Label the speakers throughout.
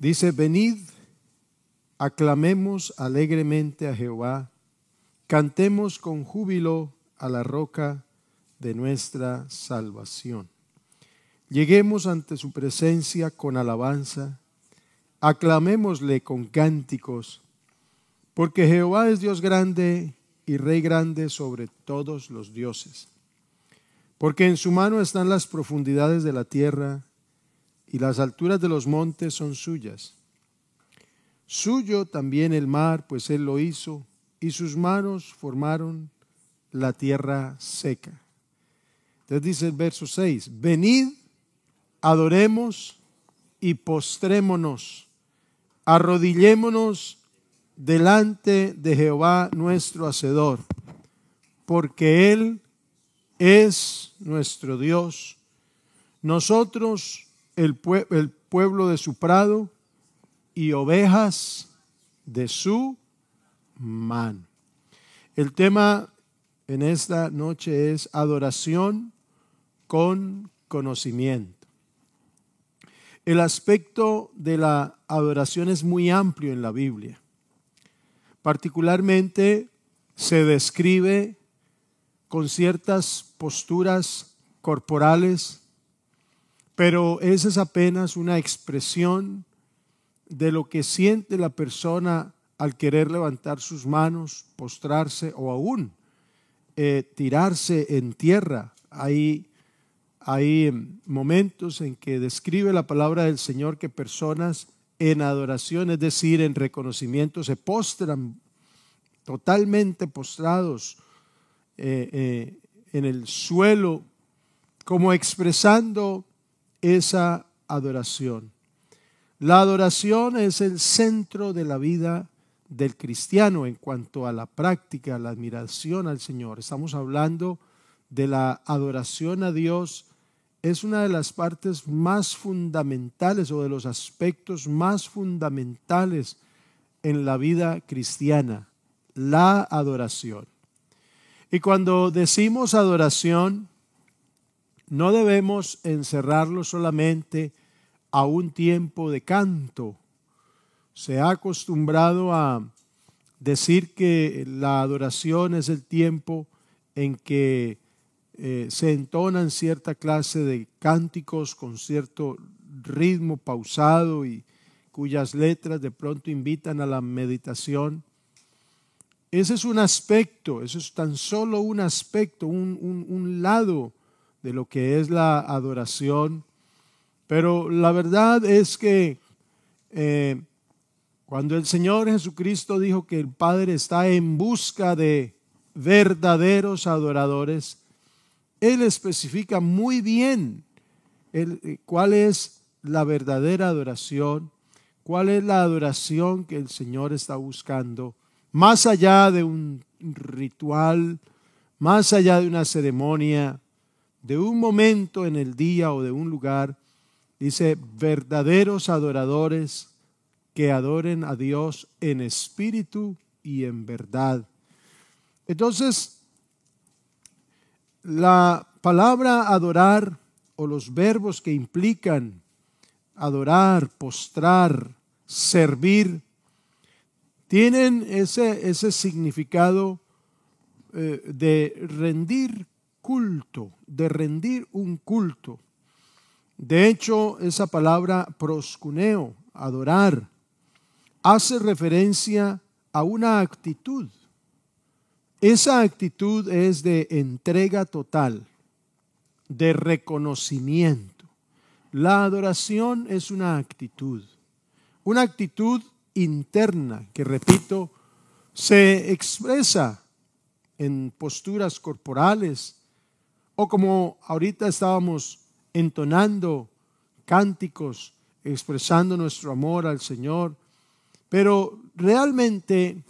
Speaker 1: Dice, venid, aclamemos alegremente a Jehová, cantemos con júbilo a la roca de nuestra salvación. Lleguemos ante su presencia con alabanza, aclamémosle con cánticos, porque Jehová es Dios grande y Rey grande sobre todos los dioses. Porque en su mano están las profundidades de la tierra, y las alturas de los montes son suyas. Suyo también el mar, pues él lo hizo, y sus manos formaron la tierra seca. Entonces dice el verso 6, venid, adoremos y postrémonos, arrodillémonos delante de Jehová nuestro Hacedor, porque Él es nuestro Dios. Nosotros el, pueblo de su prado y ovejas de su mano. El tema en esta noche es adoración con conocimiento. El aspecto de la adoración es muy amplio en la Biblia. Particularmente se describe con ciertas posturas corporales pero esa es apenas una expresión de lo que siente la persona al querer levantar sus manos, postrarse o aún eh, tirarse en tierra. Hay, hay em, momentos en que describe la palabra del Señor que personas en adoración, es decir, en reconocimiento, se postran totalmente postrados eh, eh, en el suelo, como expresando esa adoración. La adoración es el centro de la vida del cristiano en cuanto a la práctica, la admiración al Señor. Estamos hablando de la adoración a Dios. Es una de las partes más fundamentales o de los aspectos más fundamentales en la vida cristiana, la adoración. Y cuando decimos adoración, no debemos encerrarlo solamente a un tiempo de canto. Se ha acostumbrado a decir que la adoración es el tiempo en que eh, se entonan cierta clase de cánticos con cierto ritmo pausado y cuyas letras de pronto invitan a la meditación. Ese es un aspecto, eso es tan solo un aspecto, un, un lado de lo que es la adoración. Pero la verdad es que eh, cuando el Señor Jesucristo dijo que el Padre está en busca de verdaderos adoradores, Él especifica muy bien eh, cuál es la verdadera adoración, cuál es la adoración que el Señor está buscando, más allá de un ritual, más allá de una ceremonia, de un momento en el día o de un lugar, dice, verdaderos adoradores que adoren a Dios en espíritu y en verdad. Entonces, la palabra adorar o los verbos que implican adorar, postrar, servir, tienen ese, ese significado eh, de rendir culto, de rendir un culto. De hecho, esa palabra proscuneo, adorar, hace referencia a una actitud. Esa actitud es de entrega total, de reconocimiento. La adoración es una actitud, una actitud interna que, repito, se expresa en posturas corporales, o como ahorita estábamos entonando cánticos, expresando nuestro amor al Señor. Pero realmente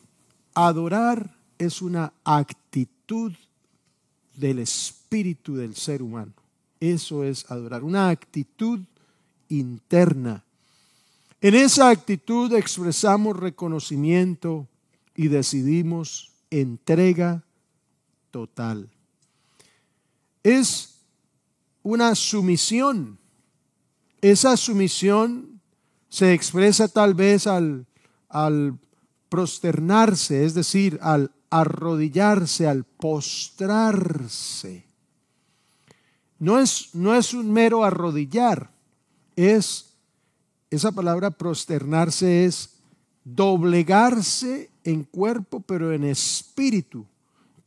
Speaker 1: adorar es una actitud del espíritu del ser humano. Eso es adorar, una actitud interna. En esa actitud expresamos reconocimiento y decidimos entrega total es una sumisión. Esa sumisión se expresa tal vez al, al prosternarse, es decir, al arrodillarse, al postrarse. No es, no es un mero arrodillar, es, esa palabra prosternarse es doblegarse en cuerpo, pero en espíritu,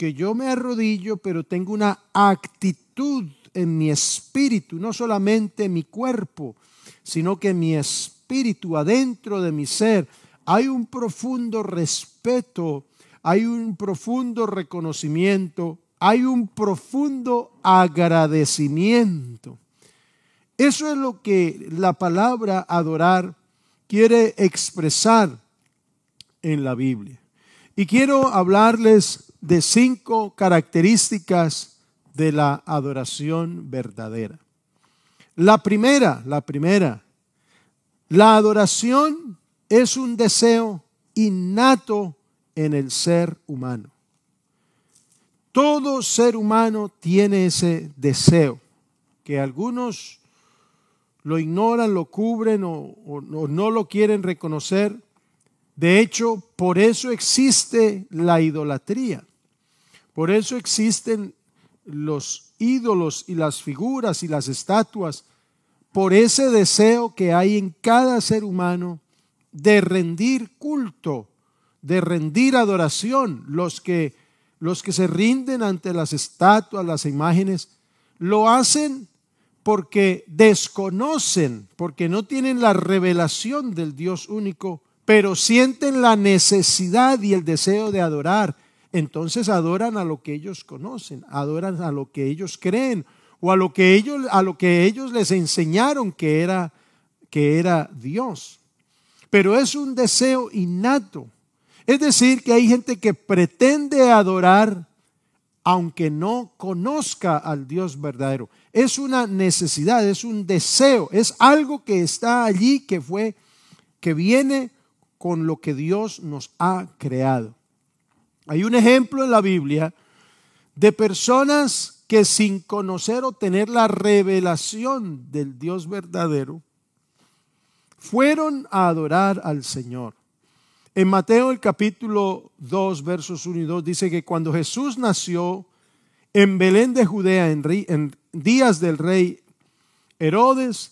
Speaker 1: que yo me arrodillo, pero tengo una actitud en mi espíritu, no solamente en mi cuerpo, sino que mi espíritu, adentro de mi ser, hay un profundo respeto, hay un profundo reconocimiento, hay un profundo agradecimiento. Eso es lo que la palabra adorar quiere expresar en la Biblia. Y quiero hablarles de cinco características de la adoración verdadera. La primera, la primera, la adoración es un deseo innato en el ser humano. Todo ser humano tiene ese deseo, que algunos lo ignoran, lo cubren o, o, no lo quieren reconocer. De hecho, por eso existe la idolatría. Por eso existen los ídolos y las figuras y las estatuas, por ese deseo que hay en cada ser humano de rendir culto, de rendir adoración, los que, los que se rinden ante las estatuas, las imágenes, lo hacen porque desconocen, porque no tienen la revelación del Dios único, pero sienten la necesidad y el deseo de adorar entonces adoran a lo que ellos conocen, adoran a lo que ellos creen o a lo que ellos, a lo que ellos les enseñaron que era, que era Dios. Pero es un deseo innato. Es decir, que hay gente que pretende adorar aunque no conozca al Dios verdadero. Es una necesidad, es un deseo, es algo que está allí, que fue, que viene con lo que Dios nos ha creado. Hay un ejemplo en la Biblia de personas que sin conocer o tener la revelación del Dios verdadero, fueron a adorar al Señor. En Mateo el capítulo 2, versos 1 y 2 dice que cuando Jesús nació en Belén de Judea en, días del rey Herodes,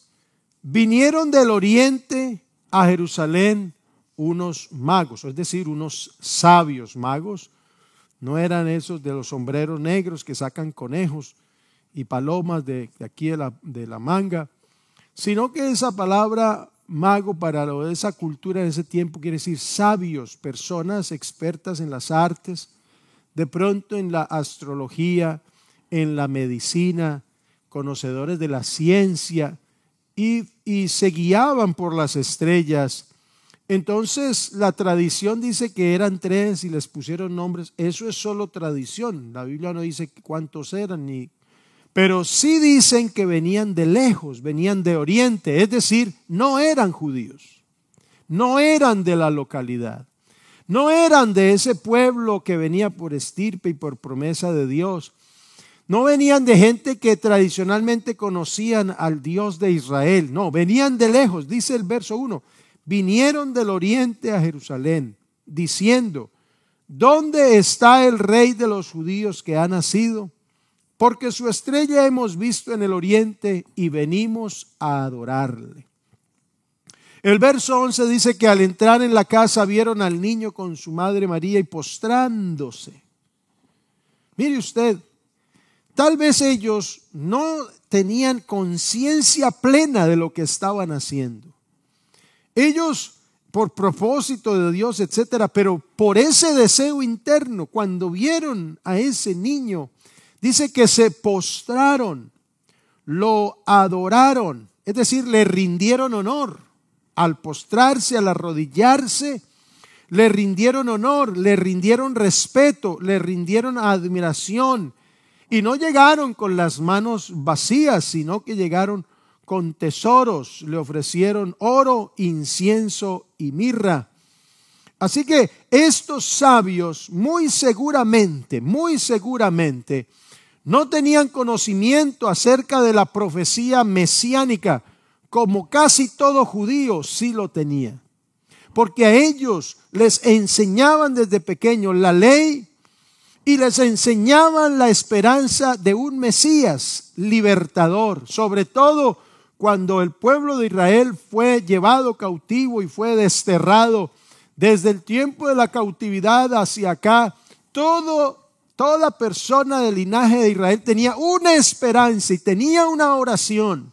Speaker 1: vinieron del oriente a Jerusalén unos magos, es decir, unos sabios magos. No eran esos de los sombreros negros que sacan conejos y palomas de, aquí de la, manga, sino que esa palabra mago para lo de esa cultura de ese tiempo quiere decir sabios, personas expertas en las artes, de pronto en la astrología, en la medicina, conocedores de la ciencia, y, y se guiaban por las estrellas entonces la tradición dice que eran tres y les pusieron nombres. Eso es solo tradición. La Biblia no dice cuántos eran ni... Pero sí dicen que venían de lejos, venían de oriente, es decir, no eran judíos, no eran de la localidad, no eran de ese pueblo que venía por estirpe y por promesa de Dios, no venían de gente que tradicionalmente conocían al Dios de Israel, no, venían de lejos, dice el verso 1 vinieron del oriente a Jerusalén, diciendo, ¿dónde está el rey de los judíos que ha nacido? Porque su estrella hemos visto en el oriente y venimos a adorarle. El verso 11 dice que al entrar en la casa vieron al niño con su madre María y postrándose. Mire usted, tal vez ellos no tenían conciencia plena de lo que estaban haciendo. Ellos por propósito de Dios, etcétera, pero por ese deseo interno, cuando vieron a ese niño, dice que se postraron, lo adoraron, es decir, le rindieron honor. Al postrarse, al arrodillarse, le rindieron honor, le rindieron respeto, le rindieron admiración. Y no llegaron con las manos vacías, sino que llegaron con tesoros, le ofrecieron oro, incienso y mirra. Así que estos sabios muy seguramente, muy seguramente, no tenían conocimiento acerca de la profecía mesiánica, como casi todo judío sí lo tenía. Porque a ellos les enseñaban desde pequeños la ley y les enseñaban la esperanza de un Mesías libertador, sobre todo cuando el pueblo de Israel fue llevado cautivo y fue desterrado, desde el tiempo de la cautividad hacia acá, toda persona del linaje de Israel tenía una esperanza y tenía una oración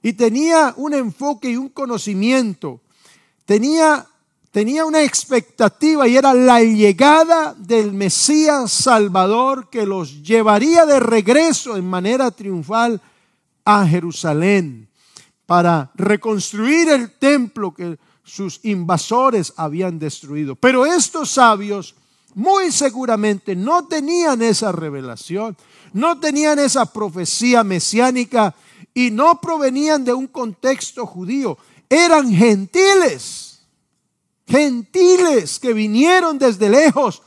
Speaker 1: y tenía un enfoque y un conocimiento, tenía, tenía una expectativa y era la llegada del Mesías Salvador que los llevaría de regreso en manera triunfal a Jerusalén para reconstruir el templo que sus invasores habían destruido. Pero estos sabios muy seguramente no tenían esa revelación, no tenían esa profecía mesiánica y no provenían de un contexto judío. Eran gentiles, gentiles que vinieron desde lejos,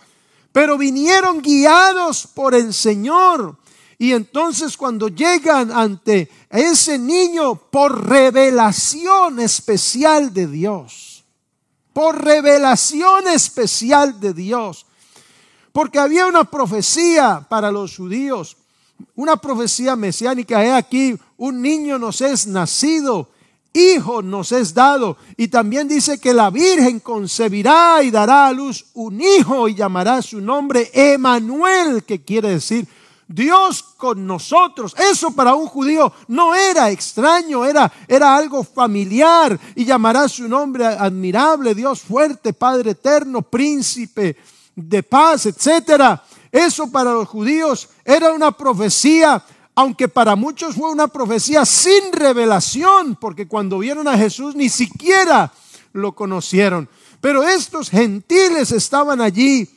Speaker 1: pero vinieron guiados por el Señor y entonces cuando llegan ante ese niño por revelación especial de Dios, por revelación especial de Dios, porque había una profecía para los judíos, una profecía mesiánica, he aquí, un niño nos es nacido, hijo nos es dado, y también dice que la Virgen concebirá y dará a luz un hijo y llamará su nombre Emanuel, que quiere decir Dios con nosotros. Eso para un judío no era extraño, era, era algo familiar. Y llamará su nombre admirable, Dios fuerte, Padre eterno, príncipe de paz, etcétera. Eso para los judíos era una profecía, aunque para muchos fue una profecía sin revelación, porque cuando vieron a Jesús ni siquiera lo conocieron. Pero estos gentiles estaban allí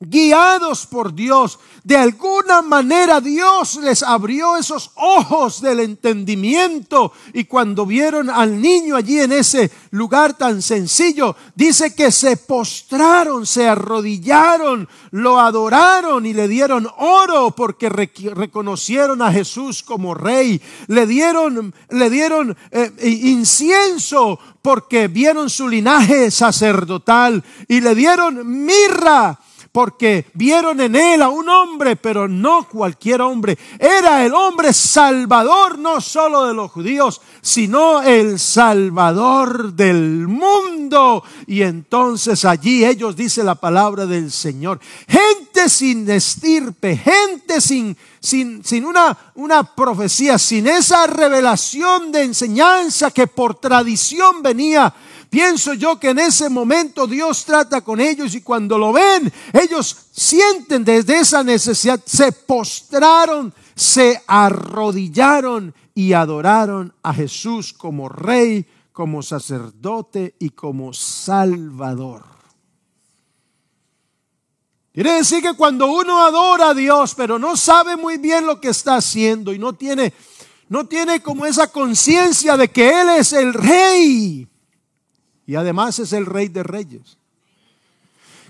Speaker 1: guiados por Dios. De alguna manera Dios les abrió esos ojos del entendimiento y cuando vieron al niño allí en ese lugar tan sencillo, dice que se postraron, se arrodillaron, lo adoraron y le dieron oro porque reconocieron a Jesús como rey. Le dieron, le dieron eh, incienso porque vieron su linaje sacerdotal y le dieron mirra porque vieron en él a un hombre, pero no cualquier hombre. Era el hombre salvador no solo de los judíos, sino el salvador del mundo. Y entonces allí ellos dice la palabra del Señor. Gente sin estirpe, gente sin, sin, sin una, una profecía, sin esa revelación de enseñanza que por tradición venía Pienso yo que en ese momento Dios trata con ellos y cuando lo ven, ellos sienten desde esa necesidad, se postraron, se arrodillaron y adoraron a Jesús como rey, como sacerdote y como salvador. Quiere decir que cuando uno adora a Dios, pero no sabe muy bien lo que está haciendo y no tiene, no tiene como esa conciencia de que Él es el rey, y además es el rey de reyes.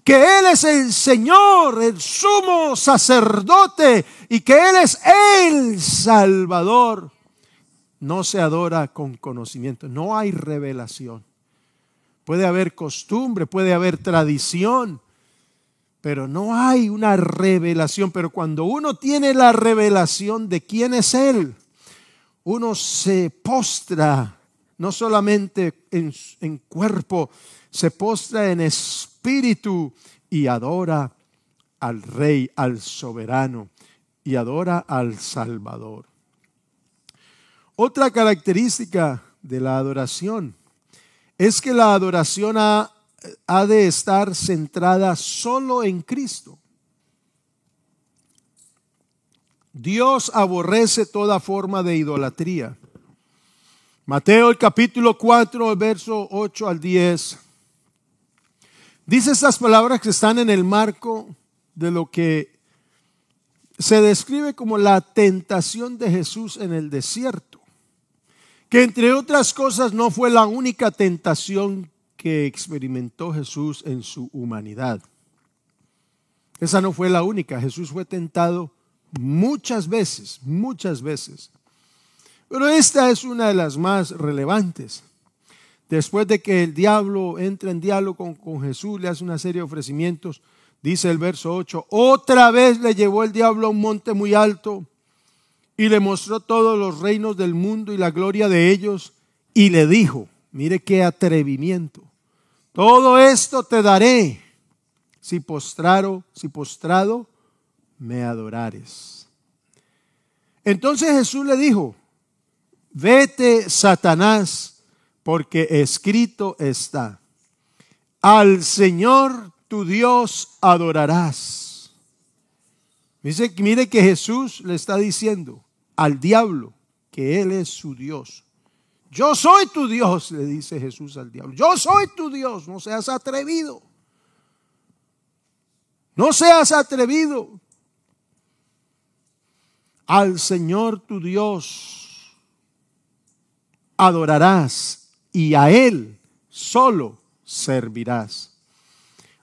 Speaker 1: Que Él es el Señor, el sumo sacerdote, y que Él es el Salvador. No se adora con conocimiento, no hay revelación. Puede haber costumbre, puede haber tradición, pero no hay una revelación. Pero cuando uno tiene la revelación de quién es Él, uno se postra no solamente en, cuerpo, se postra en espíritu y adora al rey, al soberano, y adora al Salvador. Otra característica de la adoración es que la adoración ha, ha, de estar centrada solo en Cristo. Dios aborrece toda forma de idolatría. Mateo el capítulo 4, verso 8 al 10. Dice estas palabras que están en el marco de lo que se describe como la tentación de Jesús en el desierto, que entre otras cosas no fue la única tentación que experimentó Jesús en su humanidad. Esa no fue la única, Jesús fue tentado muchas veces, muchas veces. Pero esta es una de las más relevantes. Después de que el diablo entra en diálogo con, Jesús, le hace una serie de ofrecimientos, dice el verso 8, otra vez le llevó el diablo a un monte muy alto y le mostró todos los reinos del mundo y la gloria de ellos y le dijo, mire qué atrevimiento, todo esto te daré si postrado, si postrado me adorares. Entonces Jesús le dijo, vete Satanás, porque escrito está, al Señor tu Dios adorarás. Dice, mire que Jesús le está diciendo al diablo que Él es su Dios. Yo soy tu Dios, le dice Jesús al diablo. Yo soy tu Dios, no seas atrevido. No seas atrevido. Al Señor tu Dios adorarás y a Él solo servirás.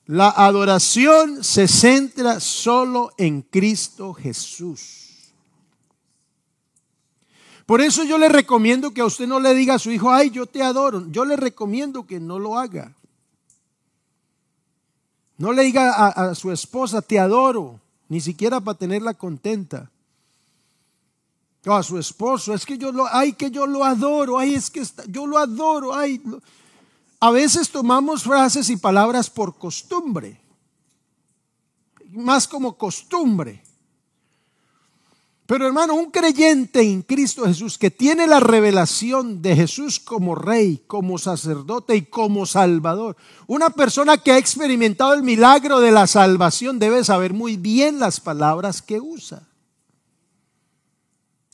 Speaker 1: La adoración se centra solo en Cristo Jesús. Por eso yo le recomiendo que a usted no le diga a su hijo, ay, yo te adoro. Yo le recomiendo que no lo haga. No le diga a, a su esposa, te adoro, ni siquiera para tenerla contenta a su esposo, es que yo lo, que yo lo adoro, es que yo lo adoro, A veces tomamos frases y palabras por costumbre, más como costumbre. Pero hermano, un creyente en Cristo Jesús que tiene la revelación de Jesús como rey, como sacerdote y como salvador, una persona que ha experimentado el milagro de la salvación debe saber muy bien las palabras que usa.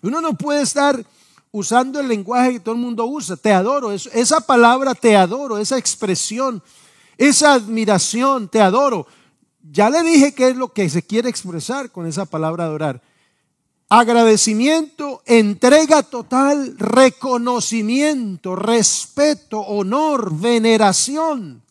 Speaker 1: Uno no puede estar usando el lenguaje que todo el mundo usa, te adoro, esa palabra te adoro, esa expresión, esa admiración, te adoro. Ya le dije qué es lo que se quiere expresar con esa palabra adorar. Agradecimiento, entrega total, reconocimiento, respeto, honor, veneración.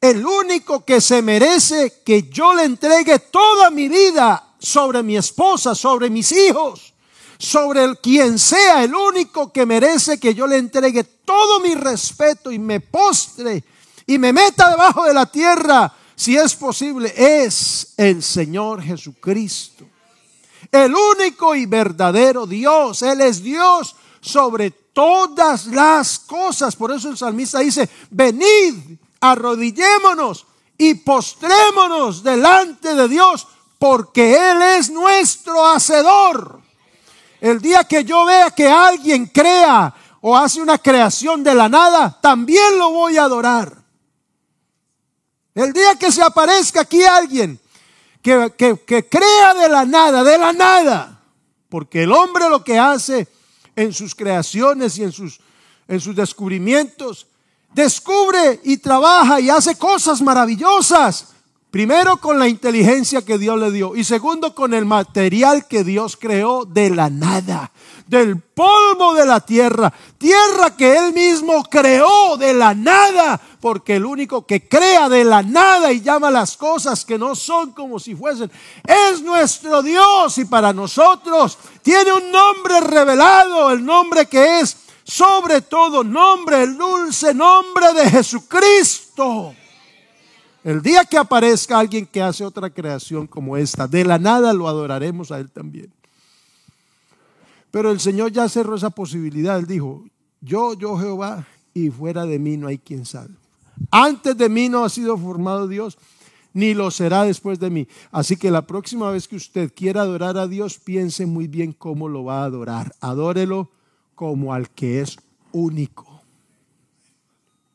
Speaker 1: El único que se merece que yo le entregue toda mi vida sobre mi esposa, sobre mis hijos, sobre el quien sea el único que merece que yo le entregue todo mi respeto y me postre y me meta debajo de la tierra, si es posible, es el Señor Jesucristo. El único y verdadero Dios. Él es Dios sobre todas las cosas. Por eso el salmista dice, venid, arrodillémonos y postrémonos delante de Dios, porque Él es nuestro hacedor. El día que yo vea que alguien crea o hace una creación de la nada, también lo voy a adorar. El día que se aparezca aquí alguien que, crea de la nada, de la nada, porque el hombre lo que hace en sus creaciones y en sus, en sus descubrimientos, descubre y trabaja y hace cosas maravillosas, Primero con la inteligencia que Dios le dio y segundo con el material que Dios creó de la nada, del polvo de la tierra, tierra que Él mismo creó de la nada, porque el único que crea de la nada y llama las cosas que no son como si fuesen es nuestro Dios y para nosotros tiene un nombre revelado, el nombre que es sobre todo nombre, el dulce nombre de Jesucristo. El día que aparezca alguien que hace otra creación como esta, de la nada lo adoraremos a Él también. Pero el Señor ya cerró esa posibilidad. Él dijo, yo, yo Jehová, y fuera de mí no hay quien salve. Antes de mí no ha sido formado Dios, ni lo será después de mí. Así que la próxima vez que usted quiera adorar a Dios, piense muy bien cómo lo va a adorar. Adórelo como al que es único.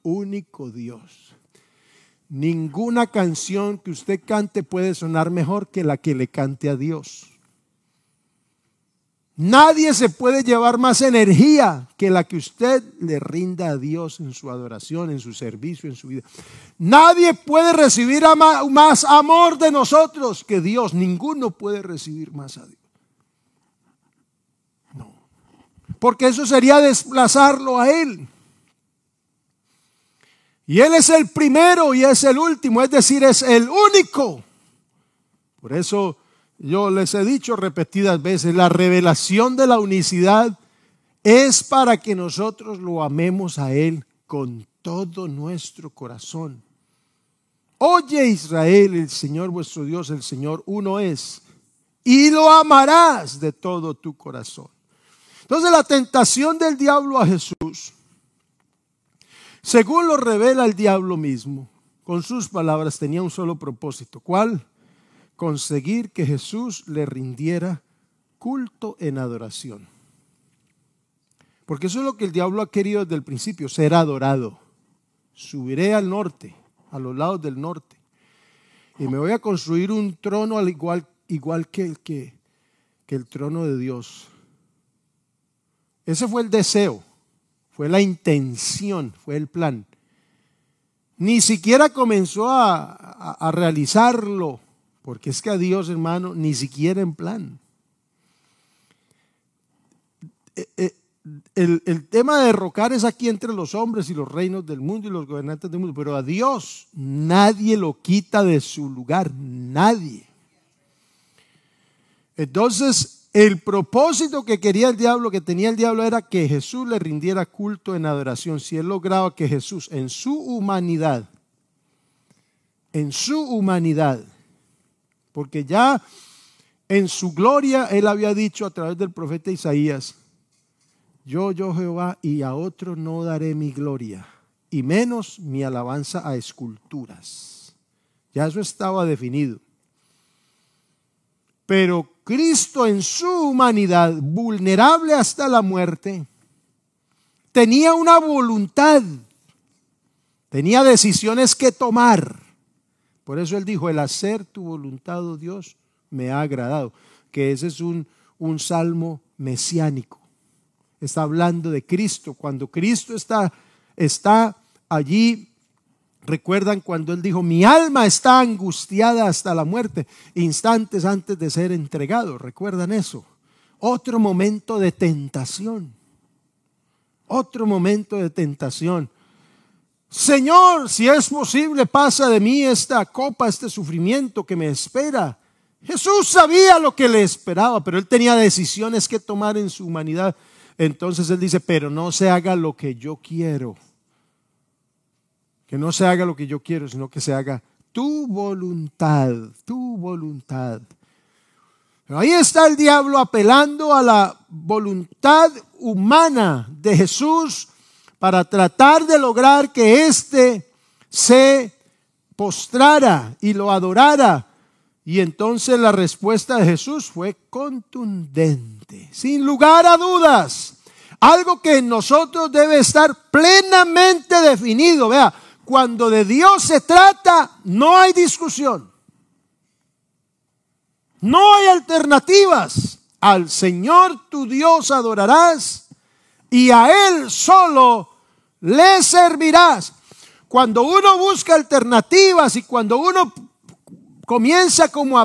Speaker 1: Único Dios. Ninguna canción que usted cante puede sonar mejor que la que le cante a Dios. Nadie se puede llevar más energía que la que usted le rinda a Dios en su adoración, en su servicio, en su vida. Nadie puede recibir más amor de nosotros que Dios. Ninguno puede recibir más a Dios. No. Porque eso sería desplazarlo a Él. Y Él es el primero y es el último, es decir, es el único. Por eso yo les he dicho repetidas veces, la revelación de la unicidad es para que nosotros lo amemos a Él con todo nuestro corazón. Oye Israel, el Señor vuestro Dios, el Señor uno es, y lo amarás de todo tu corazón. Entonces la tentación del diablo a Jesús según lo revela el diablo mismo, con sus palabras tenía un solo propósito. ¿Cuál? Conseguir que Jesús le rindiera culto en adoración. Porque eso es lo que el diablo ha querido desde el principio, ser adorado. Subiré al norte, a los lados del norte, y me voy a construir un trono al igual, igual que, el, que el trono de Dios. Ese fue el deseo fue la intención, fue el plan. Ni siquiera comenzó a, realizarlo, porque es que a Dios, hermano, ni siquiera en plan. Eh, eh, el, el, tema de derrocar es aquí entre los hombres y los reinos del mundo y los gobernantes del mundo, pero a Dios nadie lo quita de su lugar, nadie. Entonces, el propósito que quería el diablo, que tenía el diablo, era que Jesús le rindiera culto en adoración. Si él lograba que Jesús en su humanidad, en su humanidad, porque ya en su gloria él había dicho a través del profeta Isaías, yo, yo Jehová, y a otro no daré mi gloria, y menos mi alabanza a esculturas. Ya eso estaba definido. Pero Cristo en su humanidad, vulnerable hasta la muerte, tenía una voluntad, tenía decisiones que tomar. Por eso él dijo, el hacer tu voluntad, oh Dios, me ha agradado. Que ese es un, un salmo mesiánico. Está hablando de Cristo. Cuando Cristo está, está allí Recuerdan cuando él dijo, mi alma está angustiada hasta la muerte, instantes antes de ser entregado. Recuerdan eso. Otro momento de tentación. Otro momento de tentación. Señor, si es posible, pasa de mí esta copa, este sufrimiento que me espera. Jesús sabía lo que le esperaba, pero él tenía decisiones que tomar en su humanidad. Entonces él dice, pero no se haga lo que yo quiero que no se haga lo que yo quiero, sino que se haga tu voluntad, tu voluntad. Pero ahí está el diablo apelando a la voluntad humana de Jesús para tratar de lograr que éste se postrara y lo adorara. Y entonces la respuesta de Jesús fue contundente, sin lugar a dudas. Algo que en nosotros debe estar plenamente definido. Vea, cuando de Dios se trata, no hay discusión. No hay alternativas. Al Señor tu Dios adorarás y a Él solo le servirás. Cuando uno busca alternativas y cuando uno comienza como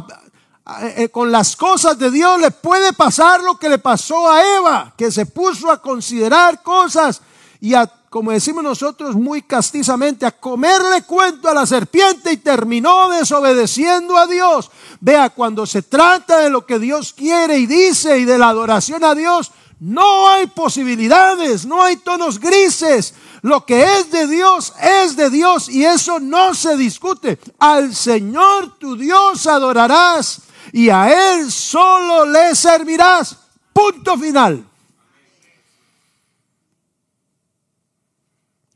Speaker 1: eh, con las cosas de Dios, le puede pasar lo que le pasó a Eva, que se puso a considerar cosas y a como decimos nosotros muy castizamente, a comerle cuento a la serpiente y terminó desobedeciendo a Dios. Vea, cuando se trata de lo que Dios quiere y dice y de la adoración a Dios, no hay posibilidades, no hay tonos grises. Lo que es de Dios es de Dios y eso no se discute. Al Señor tu Dios adorarás y a Él solo le servirás. Punto final.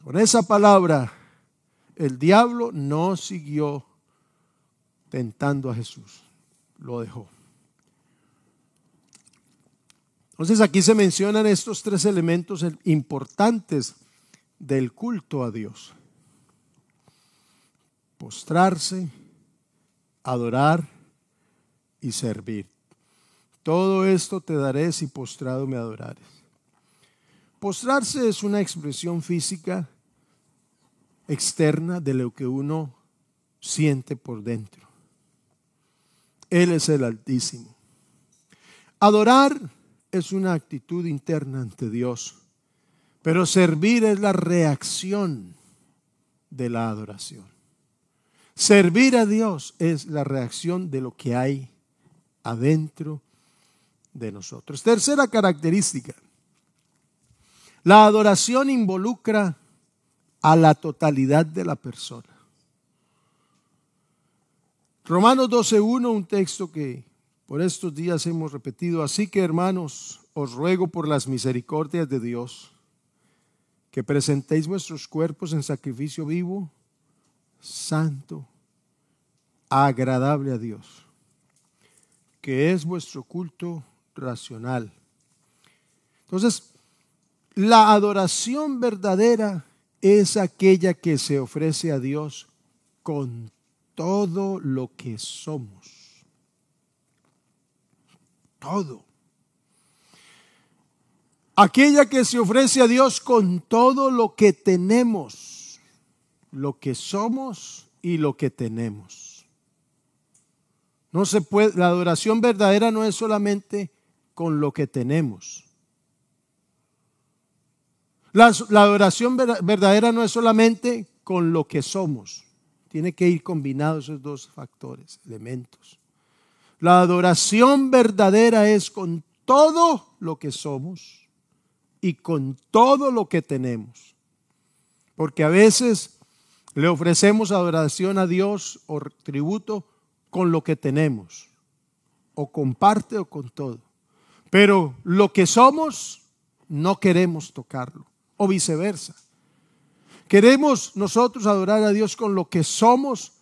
Speaker 1: Con esa palabra, el diablo no siguió tentando a Jesús, lo dejó. Entonces aquí se mencionan estos tres elementos importantes del culto a Dios. Postrarse, adorar y servir. Todo esto te daré si postrado me adorares. Postrarse es una expresión física externa de lo que uno siente por dentro. Él es el Altísimo. Adorar es una actitud interna ante Dios, pero servir es la reacción de la adoración. Servir a Dios es la reacción de lo que hay adentro de nosotros. Tercera característica la adoración involucra a la totalidad de la persona. Romanos 12.1, un texto que por estos días hemos repetido. Así que hermanos, os ruego por las misericordias de Dios que presentéis vuestros cuerpos en sacrificio vivo, santo, agradable a Dios, que es vuestro culto racional. Entonces, la adoración verdadera es aquella que se ofrece a Dios con todo lo que somos. Todo. Aquella que se ofrece a Dios con todo lo que tenemos, lo que somos y lo que tenemos. No se puede, la adoración verdadera no es solamente con lo que tenemos. La, adoración verdadera no es solamente con lo que somos. Tiene que ir combinado esos dos factores, elementos. La adoración verdadera es con todo lo que somos y con todo lo que tenemos. Porque a veces le ofrecemos adoración a Dios o tributo con lo que tenemos, o con parte o con todo. Pero lo que somos, no queremos tocarlo o viceversa. Queremos nosotros adorar a Dios con lo que somos,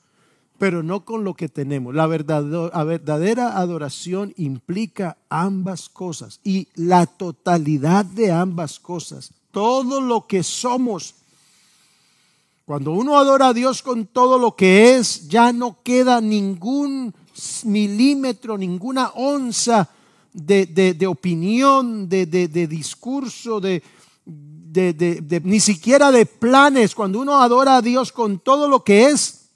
Speaker 1: pero no con lo que tenemos. La verdadera adoración implica ambas cosas y la totalidad de ambas cosas. Todo lo que somos. Cuando uno adora a Dios con todo lo que es, ya no queda ningún milímetro, ninguna onza de, opinión, de, de discurso, de, de, de, ni siquiera de planes. Cuando uno adora a Dios con todo lo que es,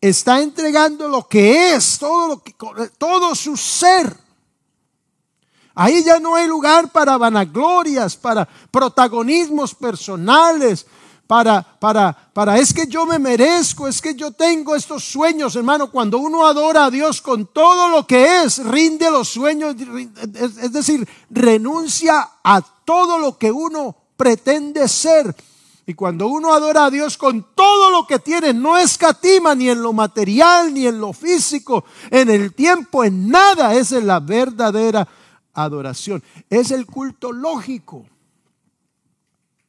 Speaker 1: está entregando lo que es, todo, lo que, todo su ser. Ahí ya no hay lugar para vanaglorias, para protagonismos personales, para, para, para, es que yo me merezco, es que yo tengo estos sueños, hermano. Cuando uno adora a Dios con todo lo que es, rinde los sueños, es decir, renuncia a todo lo que uno pretende ser. Y cuando uno adora a Dios con todo lo que tiene, no escatima ni en lo material, ni en lo físico, en el tiempo, en nada. Esa es la verdadera adoración. Es el culto lógico.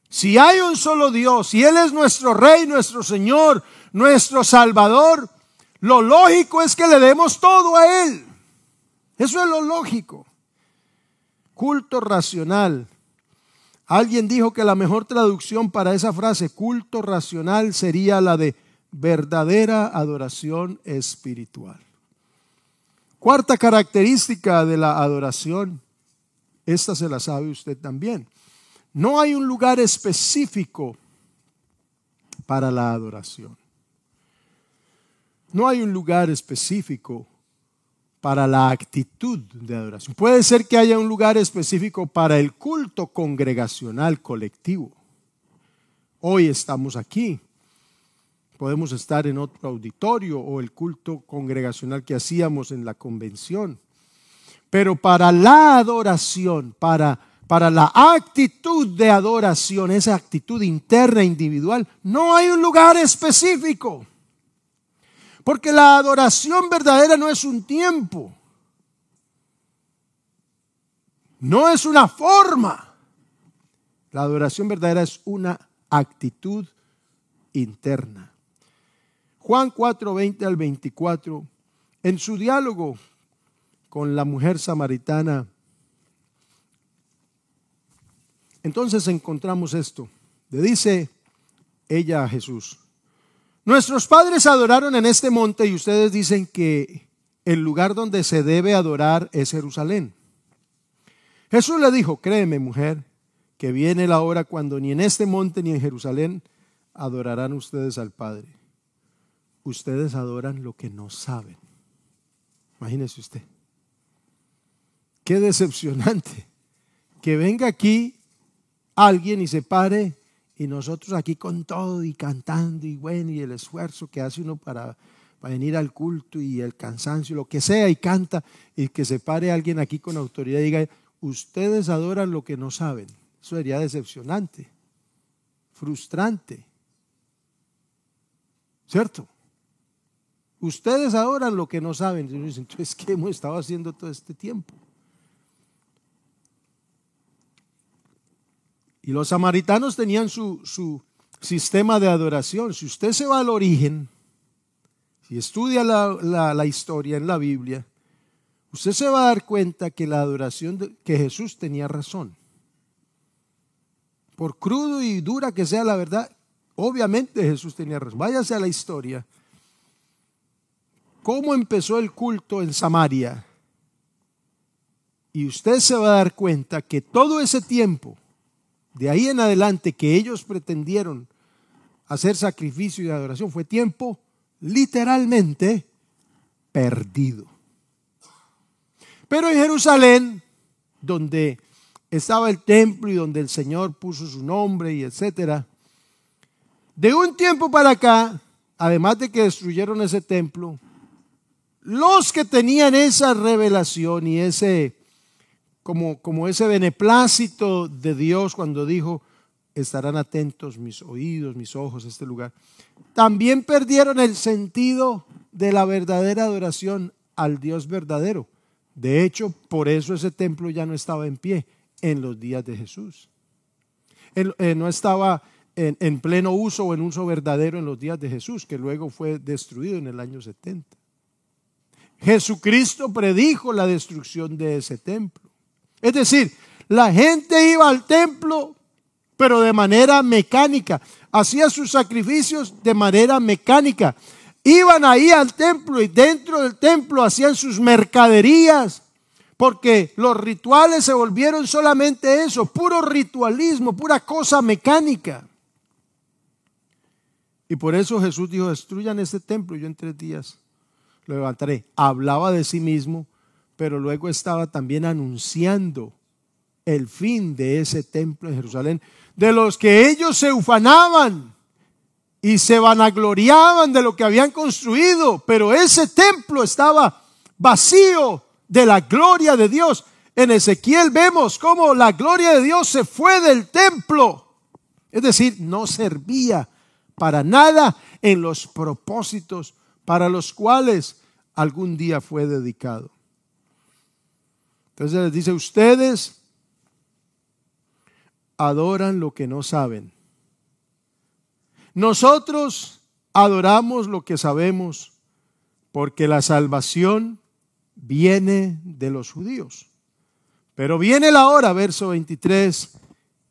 Speaker 1: Si hay un solo Dios y Él es nuestro Rey, nuestro Señor, nuestro Salvador, lo lógico es que le demos todo a Él. Eso es lo lógico. Culto racional Alguien dijo que la mejor traducción para esa frase, culto racional, sería la de verdadera adoración espiritual. Cuarta característica de la adoración, esta se la sabe usted también. No hay un lugar específico para la adoración. No hay un lugar específico para la actitud de adoración. Puede ser que haya un lugar específico para el culto congregacional colectivo. Hoy estamos aquí. Podemos estar en otro auditorio o el culto congregacional que hacíamos en la convención. Pero para la adoración, para, para la actitud de adoración, esa actitud interna, individual, no hay un lugar específico. Porque la adoración verdadera no es un tiempo. No es una forma. La adoración verdadera es una actitud interna. Juan 4, 20 al 24, en su diálogo con la mujer samaritana, entonces encontramos esto. Le dice ella a Jesús, Nuestros padres adoraron en este monte y ustedes dicen que el lugar donde se debe adorar es Jerusalén. Jesús le dijo, créeme mujer, que viene la hora cuando ni en este monte ni en Jerusalén adorarán ustedes al Padre. Ustedes adoran lo que no saben. Imagínese usted. Qué decepcionante que venga aquí alguien y se pare y nosotros aquí con todo y cantando y bueno, y el esfuerzo que hace uno para, para venir al culto y el cansancio, lo que sea, y canta, y que se pare alguien aquí con autoridad y diga, ustedes adoran lo que no saben. Eso sería decepcionante, frustrante. ¿Cierto? Ustedes adoran lo que no saben. Entonces, ¿qué hemos estado haciendo todo este tiempo? Y los samaritanos tenían su, sistema de adoración. Si usted se va al origen, si estudia la, historia en la Biblia, usted se va a dar cuenta que la adoración, que Jesús tenía razón. Por crudo y dura que sea la verdad, obviamente Jesús tenía razón. Váyase a la historia. ¿Cómo empezó el culto en Samaria? Y usted se va a dar cuenta que todo ese tiempo de ahí en adelante que ellos pretendieron hacer sacrificio y adoración fue tiempo literalmente perdido. Pero en Jerusalén, donde estaba el templo y donde el Señor puso su nombre y etcétera, de un tiempo para acá, además de que destruyeron ese templo, los que tenían esa revelación y ese como, ese beneplácito de Dios cuando dijo, estarán atentos mis oídos, mis ojos a este lugar. También perdieron el sentido de la verdadera adoración al Dios verdadero. De hecho, por eso ese templo ya no estaba en pie en los días de Jesús. Él, eh, no estaba en, en, pleno uso o en uso verdadero en los días de Jesús, que luego fue destruido en el año 70. Jesucristo predijo la destrucción de ese templo. Es decir, la gente iba al templo, pero de manera mecánica. Hacía sus sacrificios de manera mecánica. Iban ahí al templo y dentro del templo hacían sus mercaderías, porque los rituales se volvieron solamente eso, puro ritualismo, pura cosa mecánica. Y por eso Jesús dijo, destruyan ese templo y yo en tres días lo levantaré. Hablaba de sí mismo, pero luego estaba también anunciando el fin de ese templo en Jerusalén, de los que ellos se ufanaban y se vanagloriaban de lo que habían construido, pero ese templo estaba vacío de la gloria de Dios. En Ezequiel vemos cómo la gloria de Dios se fue del templo, es decir, no servía para nada en los propósitos para los cuales algún día fue dedicado. Entonces les dice, ustedes adoran lo que no saben. Nosotros adoramos lo que sabemos, porque la salvación viene de los judíos. Pero viene la hora, verso 23,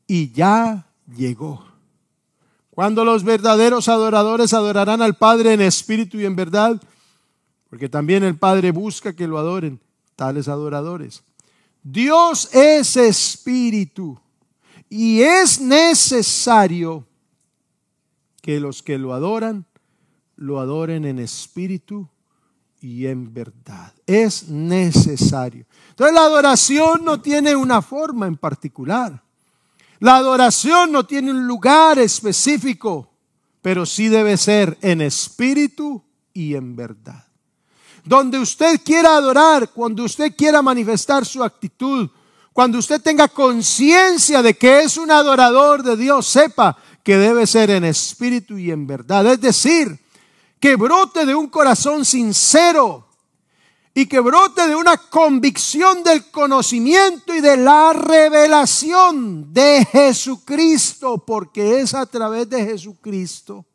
Speaker 1: y ya llegó. Cuando los verdaderos adoradores adorarán al Padre en espíritu y en verdad, porque también el Padre busca que lo adoren tales adoradores. Dios es espíritu y es necesario que los que lo adoran, lo adoren en espíritu y en verdad. Es necesario. Entonces la adoración no tiene una forma en particular. La adoración no tiene un lugar específico, pero sí debe ser en espíritu y en verdad donde usted quiera adorar, cuando usted quiera manifestar su actitud, cuando usted tenga conciencia de que es un adorador de Dios, sepa que debe ser en espíritu y en verdad. Es decir, que brote de un corazón sincero y que brote de una convicción del conocimiento y de la revelación de Jesucristo, porque es a través de Jesucristo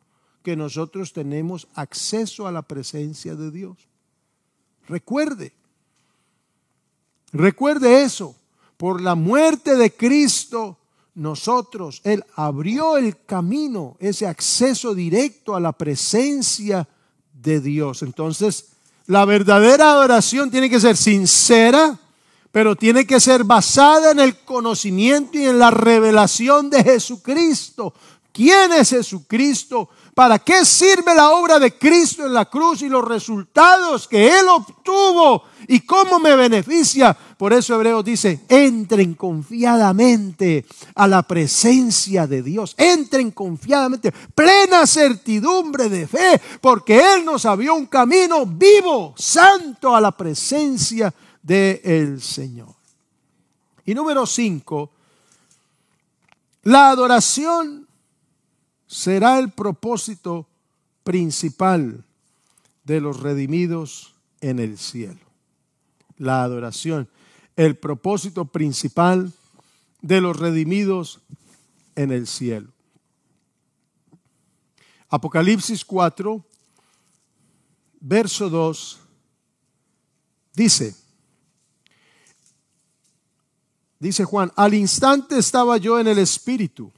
Speaker 1: que nosotros tenemos acceso a la presencia de Dios. Recuerde, recuerde eso. Por la muerte de Cristo, nosotros, Él abrió el camino, ese acceso directo a la presencia de Dios. Entonces, la verdadera adoración tiene que ser sincera, pero tiene que ser basada en el conocimiento y en la revelación de Jesucristo. ¿Quién es Jesucristo? ¿Para qué sirve la obra de Cristo en la cruz y los resultados que Él obtuvo y cómo me beneficia? Por eso Hebreos dice, entren confiadamente a la presencia de Dios, entren confiadamente, plena certidumbre de fe, porque Él nos abrió un camino vivo, santo, a la presencia del Señor. Y número cinco, la adoración será el propósito principal de los redimidos en el cielo. La adoración, el propósito principal de los redimidos en el cielo. Apocalipsis 4, verso 2, dice, dice Juan, al instante estaba yo en el Espíritu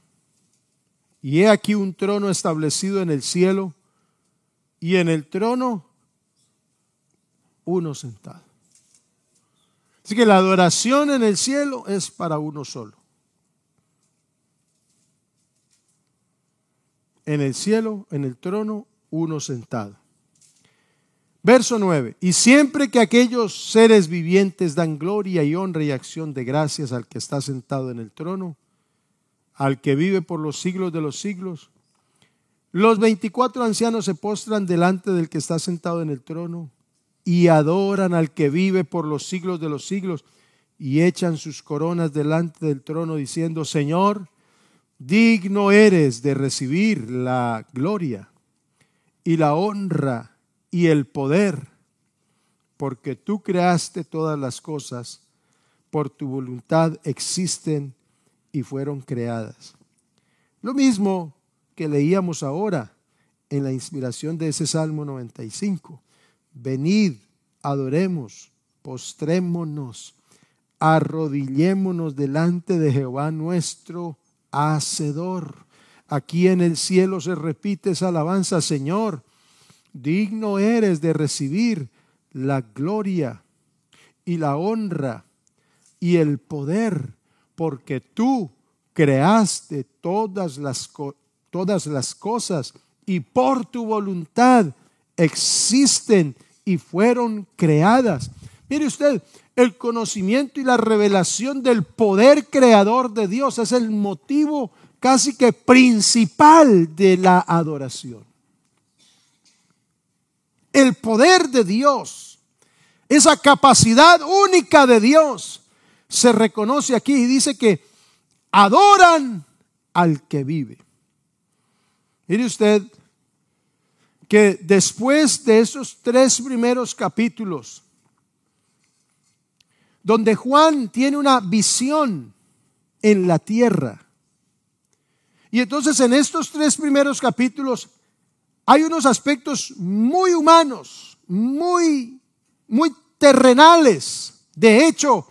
Speaker 1: y he aquí un trono establecido en el cielo y en el trono uno sentado. Así que la adoración en el cielo es para uno solo. En el cielo, en el trono, uno sentado. Verso 9. Y siempre que aquellos seres vivientes dan gloria y honra y acción de gracias al que está sentado en el trono, al que vive por los siglos de los siglos. Los veinticuatro ancianos se postran delante del que está sentado en el trono y adoran al que vive por los siglos de los siglos y echan sus coronas delante del trono diciendo, Señor, digno eres de recibir la gloria y la honra y el poder, porque tú creaste todas las cosas, por tu voluntad existen y fueron creadas. Lo mismo que leíamos ahora en la inspiración de ese Salmo 95. Venid, adoremos, postrémonos, arrodillémonos delante de Jehová nuestro Hacedor. Aquí en el cielo se repite esa alabanza, Señor, digno eres de recibir la gloria y la honra y el poder porque tú creaste todas las, todas las cosas y por tu voluntad existen y fueron creadas. Mire usted, el conocimiento y la revelación del poder creador de Dios es el motivo casi que principal de la adoración. El poder de Dios, esa capacidad única de Dios se reconoce aquí y dice que adoran al que vive. Mire usted que después de esos tres primeros capítulos, donde Juan tiene una visión en la tierra, y entonces en estos tres primeros capítulos hay unos aspectos muy humanos, muy, muy terrenales. De hecho,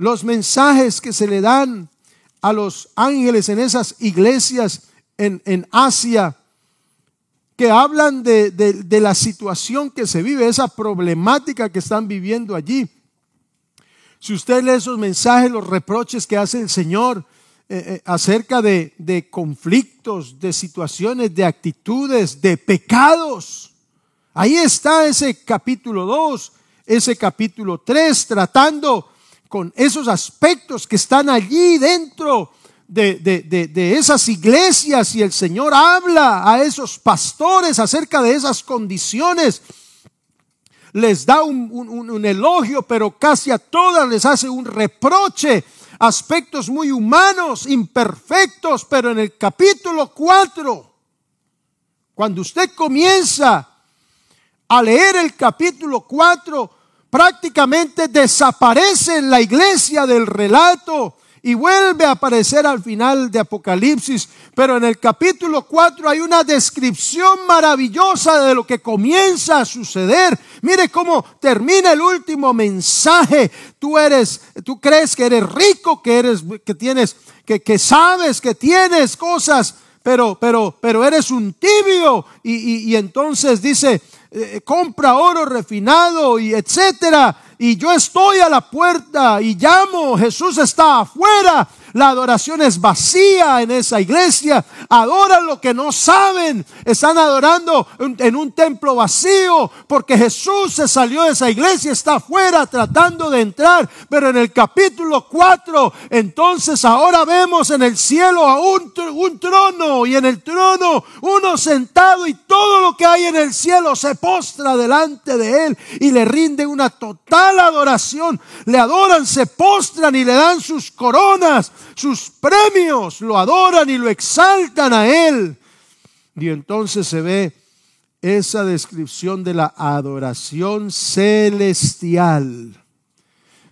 Speaker 1: los mensajes que se le dan a los ángeles en esas iglesias en, Asia, que hablan de, la situación que se vive, esa problemática que están viviendo allí. Si usted lee esos mensajes, los reproches que hace el Señor eh, eh, acerca de, de, conflictos, de situaciones, de actitudes, de pecados, ahí está ese capítulo 2, ese capítulo 3, tratando con esos aspectos que están allí dentro de, de, de, esas iglesias y el Señor habla a esos pastores acerca de esas condiciones. Les da un, un, un elogio, pero casi a todas les hace un reproche. Aspectos muy humanos, imperfectos, pero en el capítulo 4, cuando usted comienza a leer el capítulo 4, prácticamente desaparece en la iglesia del relato y vuelve a aparecer al final de Apocalipsis. Pero en el capítulo 4 hay una descripción maravillosa de lo que comienza a suceder. Mire cómo termina el último mensaje. Tú eres, tú crees que eres rico, que eres, que tienes, que, que sabes que tienes cosas, pero, pero, pero eres un tibio. Y, y, y entonces dice, eh, eh, compra oro refinado y etcétera. Y yo estoy a la puerta y llamo, Jesús está afuera la adoración es vacía en esa iglesia. Adoran lo que no saben. Están adorando en un templo vacío porque Jesús se salió de esa iglesia, está afuera tratando de entrar. Pero en el capítulo 4, entonces ahora vemos en el cielo a un, un trono y en el trono uno sentado y todo lo que hay en el cielo se postra delante de él y le rinde una total adoración. Le adoran, se postran y le dan sus coronas sus premios lo adoran y lo exaltan a Él. Y entonces se ve esa descripción de la adoración celestial.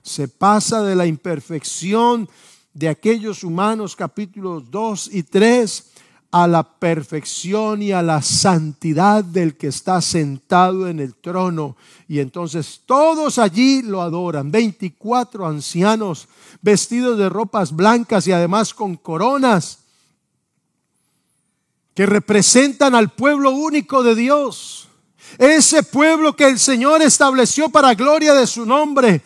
Speaker 1: Se pasa de la imperfección de aquellos humanos capítulos 2 y 3 a la perfección y a la santidad del que está sentado en el trono. Y entonces todos allí lo adoran, 24 ancianos vestidos de ropas blancas y además con coronas que representan al pueblo único de Dios. Ese pueblo que el Señor estableció para gloria de su nombre.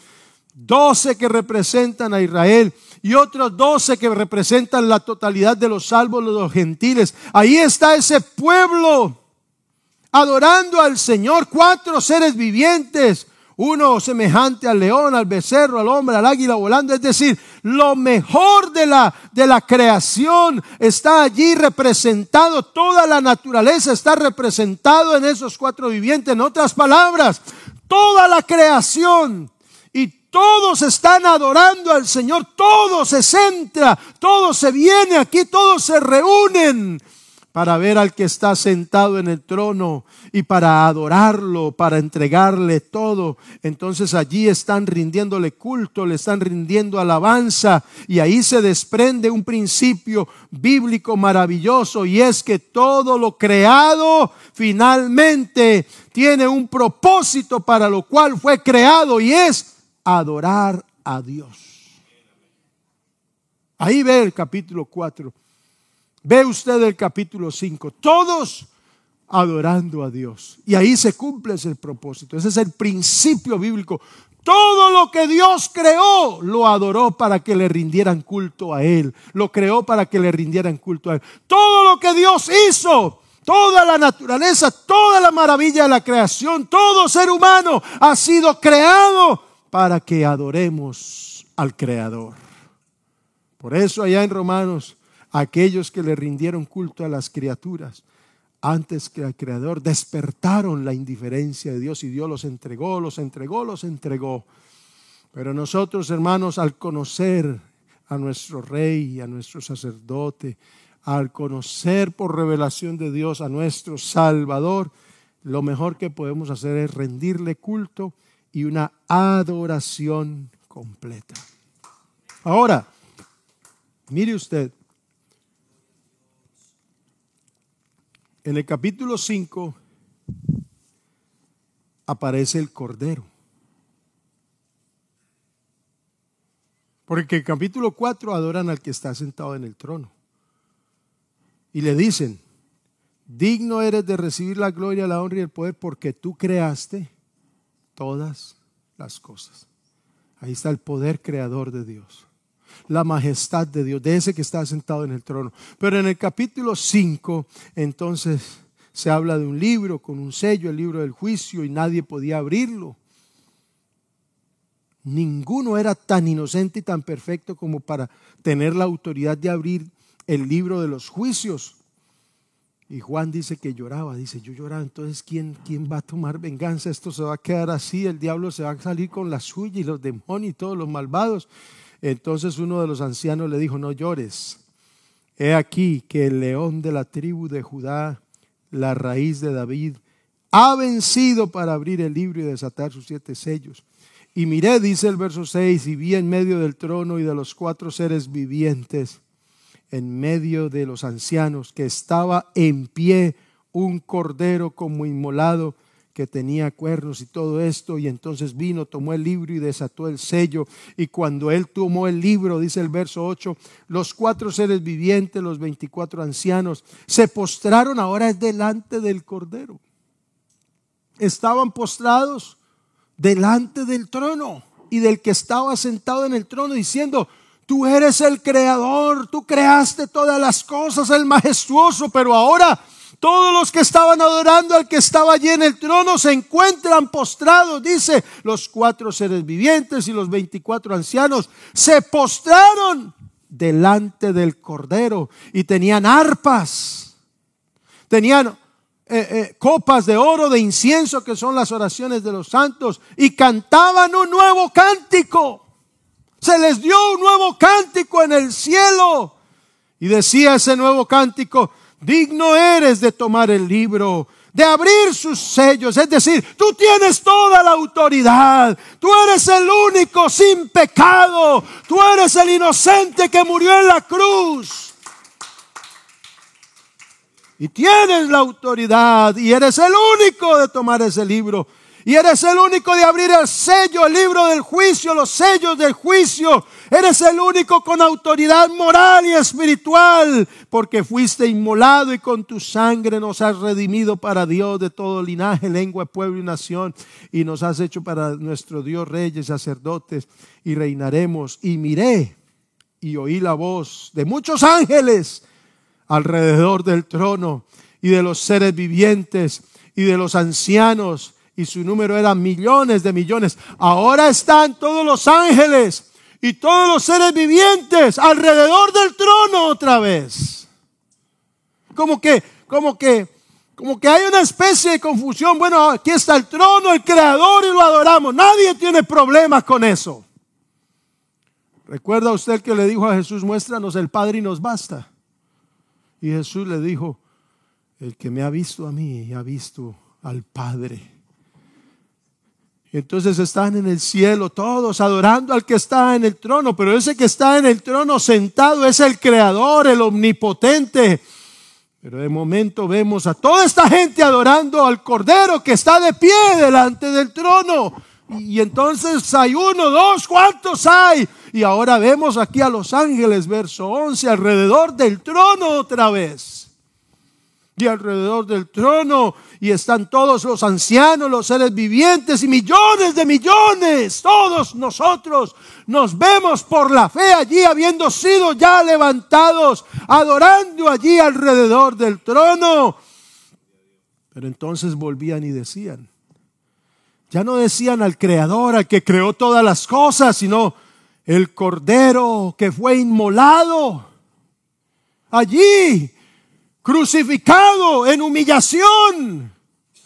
Speaker 1: 12 que representan a Israel y otros doce que representan la totalidad de los salvos, los gentiles. Ahí está ese pueblo adorando al Señor, cuatro seres vivientes, uno semejante al león, al becerro, al hombre, al águila volando, es decir, lo mejor de la, de la creación está allí representado, toda la naturaleza está representado en esos cuatro vivientes, en otras palabras, toda la creación todos están adorando al Señor, todo se centra, todo se viene aquí, todos se reúnen para ver al que está sentado en el trono y para adorarlo, para entregarle todo. Entonces allí están rindiéndole culto, le están rindiendo alabanza y ahí se desprende un principio bíblico maravilloso y es que todo lo creado finalmente tiene un propósito para lo cual fue creado y es adorar a Dios. Ahí ve el capítulo 4. Ve usted el capítulo 5. Todos adorando a Dios. Y ahí se cumple ese propósito. Ese es el principio bíblico. Todo lo que Dios creó lo adoró para que le rindieran culto a Él. Lo creó para que le rindieran culto a Él. Todo lo que Dios hizo, toda la naturaleza, toda la maravilla de la creación, todo ser humano ha sido creado para que adoremos al Creador. Por eso allá en Romanos, aquellos que le rindieron culto a las criaturas, antes que al Creador, despertaron la indiferencia de Dios y Dios los entregó, los entregó, los entregó. Pero nosotros, hermanos, al conocer a nuestro Rey, a nuestro sacerdote, al conocer por revelación de Dios a nuestro Salvador, lo mejor que podemos hacer es rendirle culto y una adoración completa. Ahora, mire usted, en el capítulo 5 aparece el Cordero. Porque en el capítulo 4 adoran al que está sentado en el trono. Y le dicen, digno eres de recibir la gloria, la honra y el poder porque tú creaste todas las cosas. Ahí está el poder creador de Dios, la majestad de Dios, de ese que está sentado en el trono. Pero en el capítulo 5, entonces se habla de un libro con un sello, el libro del juicio, y nadie podía abrirlo. Ninguno era tan inocente y tan perfecto como para tener la autoridad de abrir el libro de los juicios. Y Juan dice que lloraba, dice, yo lloraba, entonces ¿quién, ¿quién va a tomar venganza? Esto se va a quedar así, el diablo se va a salir con la suya y los demonios y todos los malvados. Entonces uno de los ancianos le dijo, no llores, he aquí que el león de la tribu de Judá, la raíz de David, ha vencido para abrir el libro y desatar sus siete sellos. Y miré, dice el verso 6, y vi en medio del trono y de los cuatro seres vivientes en medio de los ancianos, que estaba en pie un cordero como inmolado que tenía cuernos y todo esto, y entonces vino, tomó el libro y desató el sello, y cuando él tomó el libro, dice el verso 8, los cuatro seres vivientes, los 24 ancianos, se postraron ahora delante del cordero. Estaban postrados delante del trono y del que estaba sentado en el trono diciendo, Tú eres el creador, tú creaste todas las cosas, el majestuoso, pero ahora todos los que estaban adorando al que estaba allí en el trono se encuentran postrados, dice, los cuatro seres vivientes y los veinticuatro ancianos se postraron delante del cordero y tenían arpas, tenían eh, eh, copas de oro, de incienso, que son las oraciones de los santos, y cantaban un nuevo cántico. Se les dio un nuevo cántico en el cielo. Y decía ese nuevo cántico, digno eres de tomar el libro, de abrir sus sellos. Es decir, tú tienes toda la autoridad. Tú eres el único sin pecado. Tú eres el inocente que murió en la cruz. Y tienes la autoridad y eres el único de tomar ese libro y eres el único de abrir el sello, el libro del juicio, los sellos del juicio. Eres el único con autoridad moral y espiritual, porque fuiste inmolado y con tu sangre nos has redimido para Dios de todo linaje, lengua, pueblo y nación. Y nos has hecho para nuestro Dios reyes, sacerdotes, y reinaremos. Y miré y oí la voz de muchos ángeles alrededor del trono y de los seres vivientes y de los ancianos y su número era millones de millones. Ahora están todos los ángeles y todos los seres vivientes alrededor del trono otra vez. Como que, como que, como que hay una especie de confusión. Bueno, aquí está el trono, el creador y lo adoramos. Nadie tiene problemas con eso. ¿Recuerda usted que le dijo a Jesús, muéstranos el Padre y nos basta? Y Jesús le dijo, el que me ha visto a mí, Y ha visto al Padre. Y entonces están en el cielo todos adorando al que está en el trono, pero ese que está en el trono sentado es el creador, el omnipotente. Pero de momento vemos a toda esta gente adorando al Cordero que está de pie delante del trono. Y entonces hay uno, dos, ¿cuántos hay? Y ahora vemos aquí a los ángeles, verso 11, alrededor del trono otra vez y alrededor del trono y están todos los ancianos, los seres vivientes y millones de millones. Todos nosotros nos vemos por la fe allí habiendo sido ya levantados, adorando allí alrededor del trono. Pero entonces volvían y decían, ya no decían al Creador, al que creó todas las cosas, sino el Cordero que fue inmolado allí crucificado en humillación.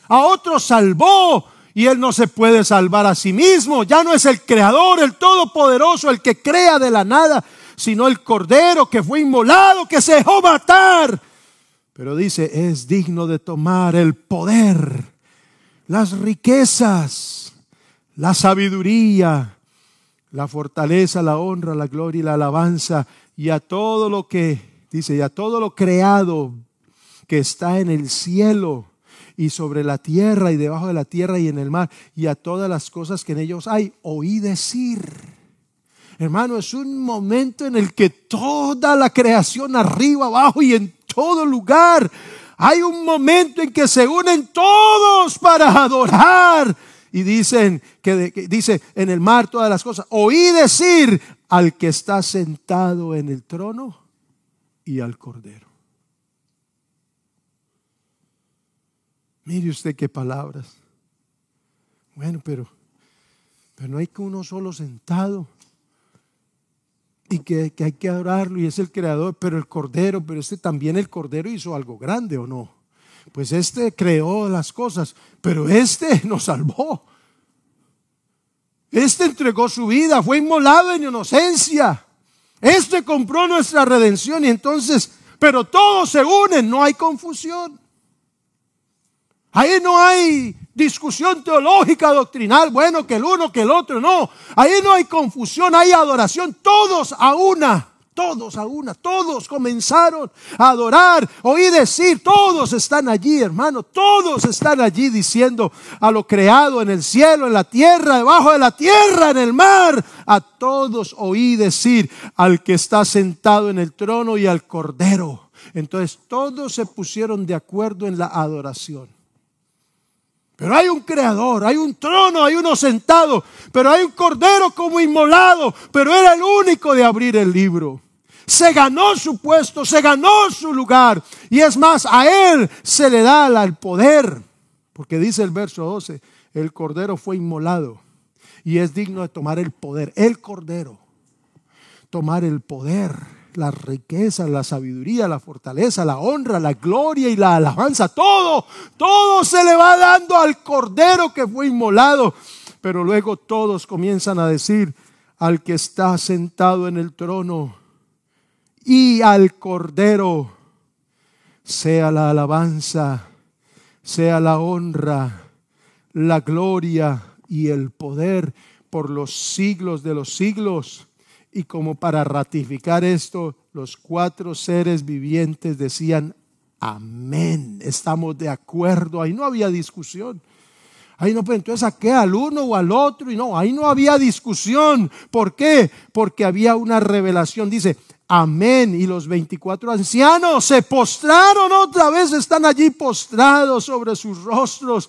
Speaker 1: A otro salvó y él no se puede salvar a sí mismo. Ya no es el creador, el todopoderoso, el que crea de la nada, sino el cordero que fue inmolado, que se dejó matar. Pero dice, es digno de tomar el poder, las riquezas, la sabiduría, la fortaleza, la honra, la gloria y la alabanza y a todo lo que dice, y a todo lo creado que está en el cielo y sobre la tierra y debajo de la tierra y en el mar y a todas las cosas que en ellos hay, oí decir. Hermano, es un momento en el que toda la creación arriba, abajo y en todo lugar, hay un momento en que se unen todos para adorar. Y dicen que, dice en el mar todas las cosas, oí decir al que está sentado en el trono y al cordero. Mire usted qué palabras. Bueno, pero, pero no hay que uno solo sentado y que, que, hay que adorarlo y es el creador, pero el cordero, pero este también el cordero hizo algo grande o no. Pues este creó las cosas, pero este nos salvó. Este entregó su vida, fue inmolado en inocencia. Este compró nuestra redención y entonces, pero todos se unen, no hay confusión. Ahí no hay discusión teológica, doctrinal, bueno, que el uno, que el otro, no. Ahí no hay confusión, hay adoración, todos a una. Todos a una, todos comenzaron a adorar, oí decir, todos están allí, hermano, todos están allí diciendo a lo creado en el cielo, en la tierra, debajo de la tierra, en el mar, a todos oí decir al que está sentado en el trono y al cordero. Entonces todos se pusieron de acuerdo en la adoración. Pero hay un creador, hay un trono, hay uno sentado, pero hay un cordero como inmolado, pero era el único de abrir el libro. Se ganó su puesto, se ganó su lugar. Y es más, a él se le da el poder. Porque dice el verso 12, el cordero fue inmolado y es digno de tomar el poder. El cordero, tomar el poder la riqueza, la sabiduría, la fortaleza, la honra, la gloria y la alabanza. Todo, todo se le va dando al cordero que fue inmolado. Pero luego todos comienzan a decir al que está sentado en el trono y al cordero, sea la alabanza, sea la honra, la gloria y el poder por los siglos de los siglos. Y como para ratificar esto, los cuatro seres vivientes decían, amén, estamos de acuerdo, ahí no había discusión. Ahí no, pues entonces qué al uno o al otro y no, ahí no había discusión. ¿Por qué? Porque había una revelación. Dice, amén. Y los 24 ancianos se postraron otra vez, están allí postrados sobre sus rostros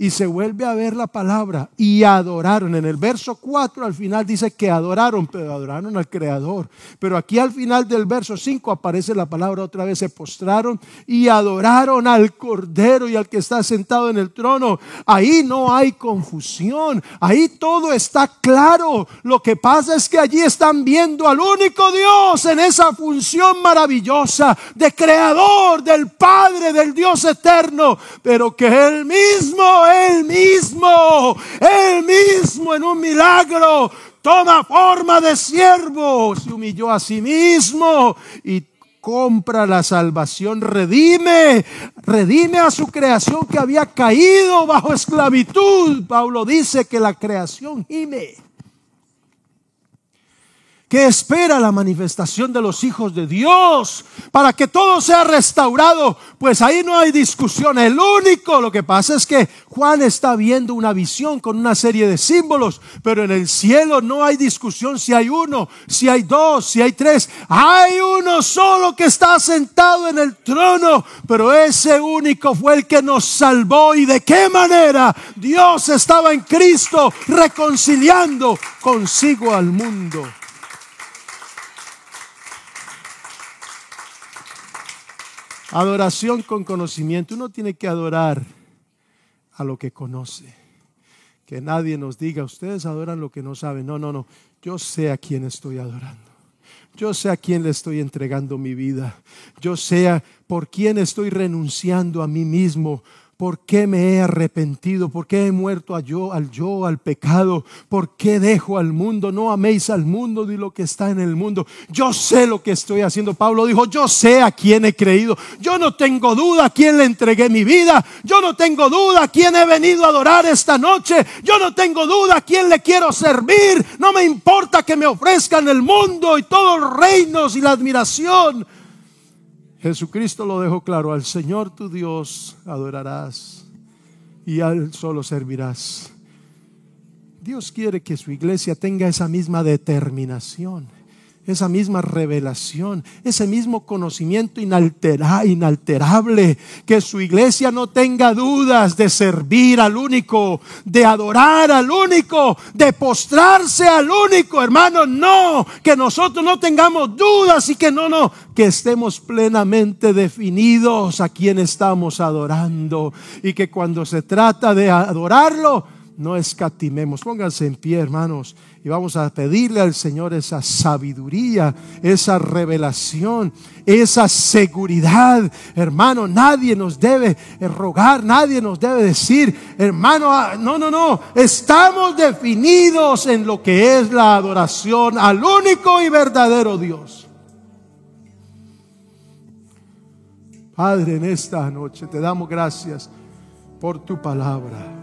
Speaker 1: y se vuelve a ver la palabra y adoraron. En el verso 4 al final dice que adoraron, pero adoraron al Creador. Pero aquí al final del verso 5 aparece la palabra otra vez, se postraron y adoraron al Cordero y al que está sentado en el trono. Ahí no hay confusión, ahí todo está claro. Lo que pasa es que allí están viendo al único Dios en esa función maravillosa de Creador, del Padre, del Dios eterno, pero que Él mismo él mismo, él mismo en un milagro toma forma de siervo, se humilló a sí mismo y compra la salvación, redime, redime a su creación que había caído bajo esclavitud. Pablo dice que la creación gime que espera la manifestación de los hijos de Dios para que todo sea restaurado, pues ahí no hay discusión. El único, lo que pasa es que Juan está viendo una visión con una serie de símbolos, pero en el cielo no hay discusión si hay uno, si hay dos, si hay tres. Hay uno solo que está sentado en el trono, pero ese único fue el que nos salvó. ¿Y de qué manera Dios estaba en Cristo reconciliando consigo al mundo? Adoración con conocimiento. Uno tiene que adorar a lo que conoce. Que nadie nos diga, ustedes adoran lo que no saben. No, no, no. Yo sé a quién estoy adorando. Yo sé a quién le estoy entregando mi vida. Yo sé a por quién estoy renunciando a mí mismo ¿Por qué me he arrepentido? ¿Por qué he muerto a yo, al yo, al pecado? ¿Por qué dejo al mundo? No améis al mundo ni lo que está en el mundo. Yo sé lo que estoy haciendo. Pablo dijo, yo sé a quién he creído. Yo no tengo duda a quién le entregué mi vida. Yo no tengo duda a quién he venido a adorar esta noche. Yo no tengo duda a quién le quiero servir. No me importa que me ofrezcan el mundo y todos los reinos y la admiración Jesucristo lo dejó claro, al Señor tu Dios adorarás y al Él solo servirás. Dios quiere que su iglesia tenga esa misma determinación esa misma revelación, ese mismo conocimiento inaltera, inalterable, que su iglesia no tenga dudas de servir al único, de adorar al único, de postrarse al único, Hermano no, que nosotros no tengamos dudas y que no, no, que estemos plenamente definidos a quien estamos adorando y que cuando se trata de adorarlo, no escatimemos. Pónganse en pie, hermanos, y vamos a pedirle al Señor esa sabiduría, esa revelación, esa seguridad. Hermano, nadie nos debe rogar, nadie nos debe decir, hermano, ah, no, no, no, estamos definidos en lo que es la adoración al único y verdadero Dios. Padre, en esta noche te damos gracias por tu palabra.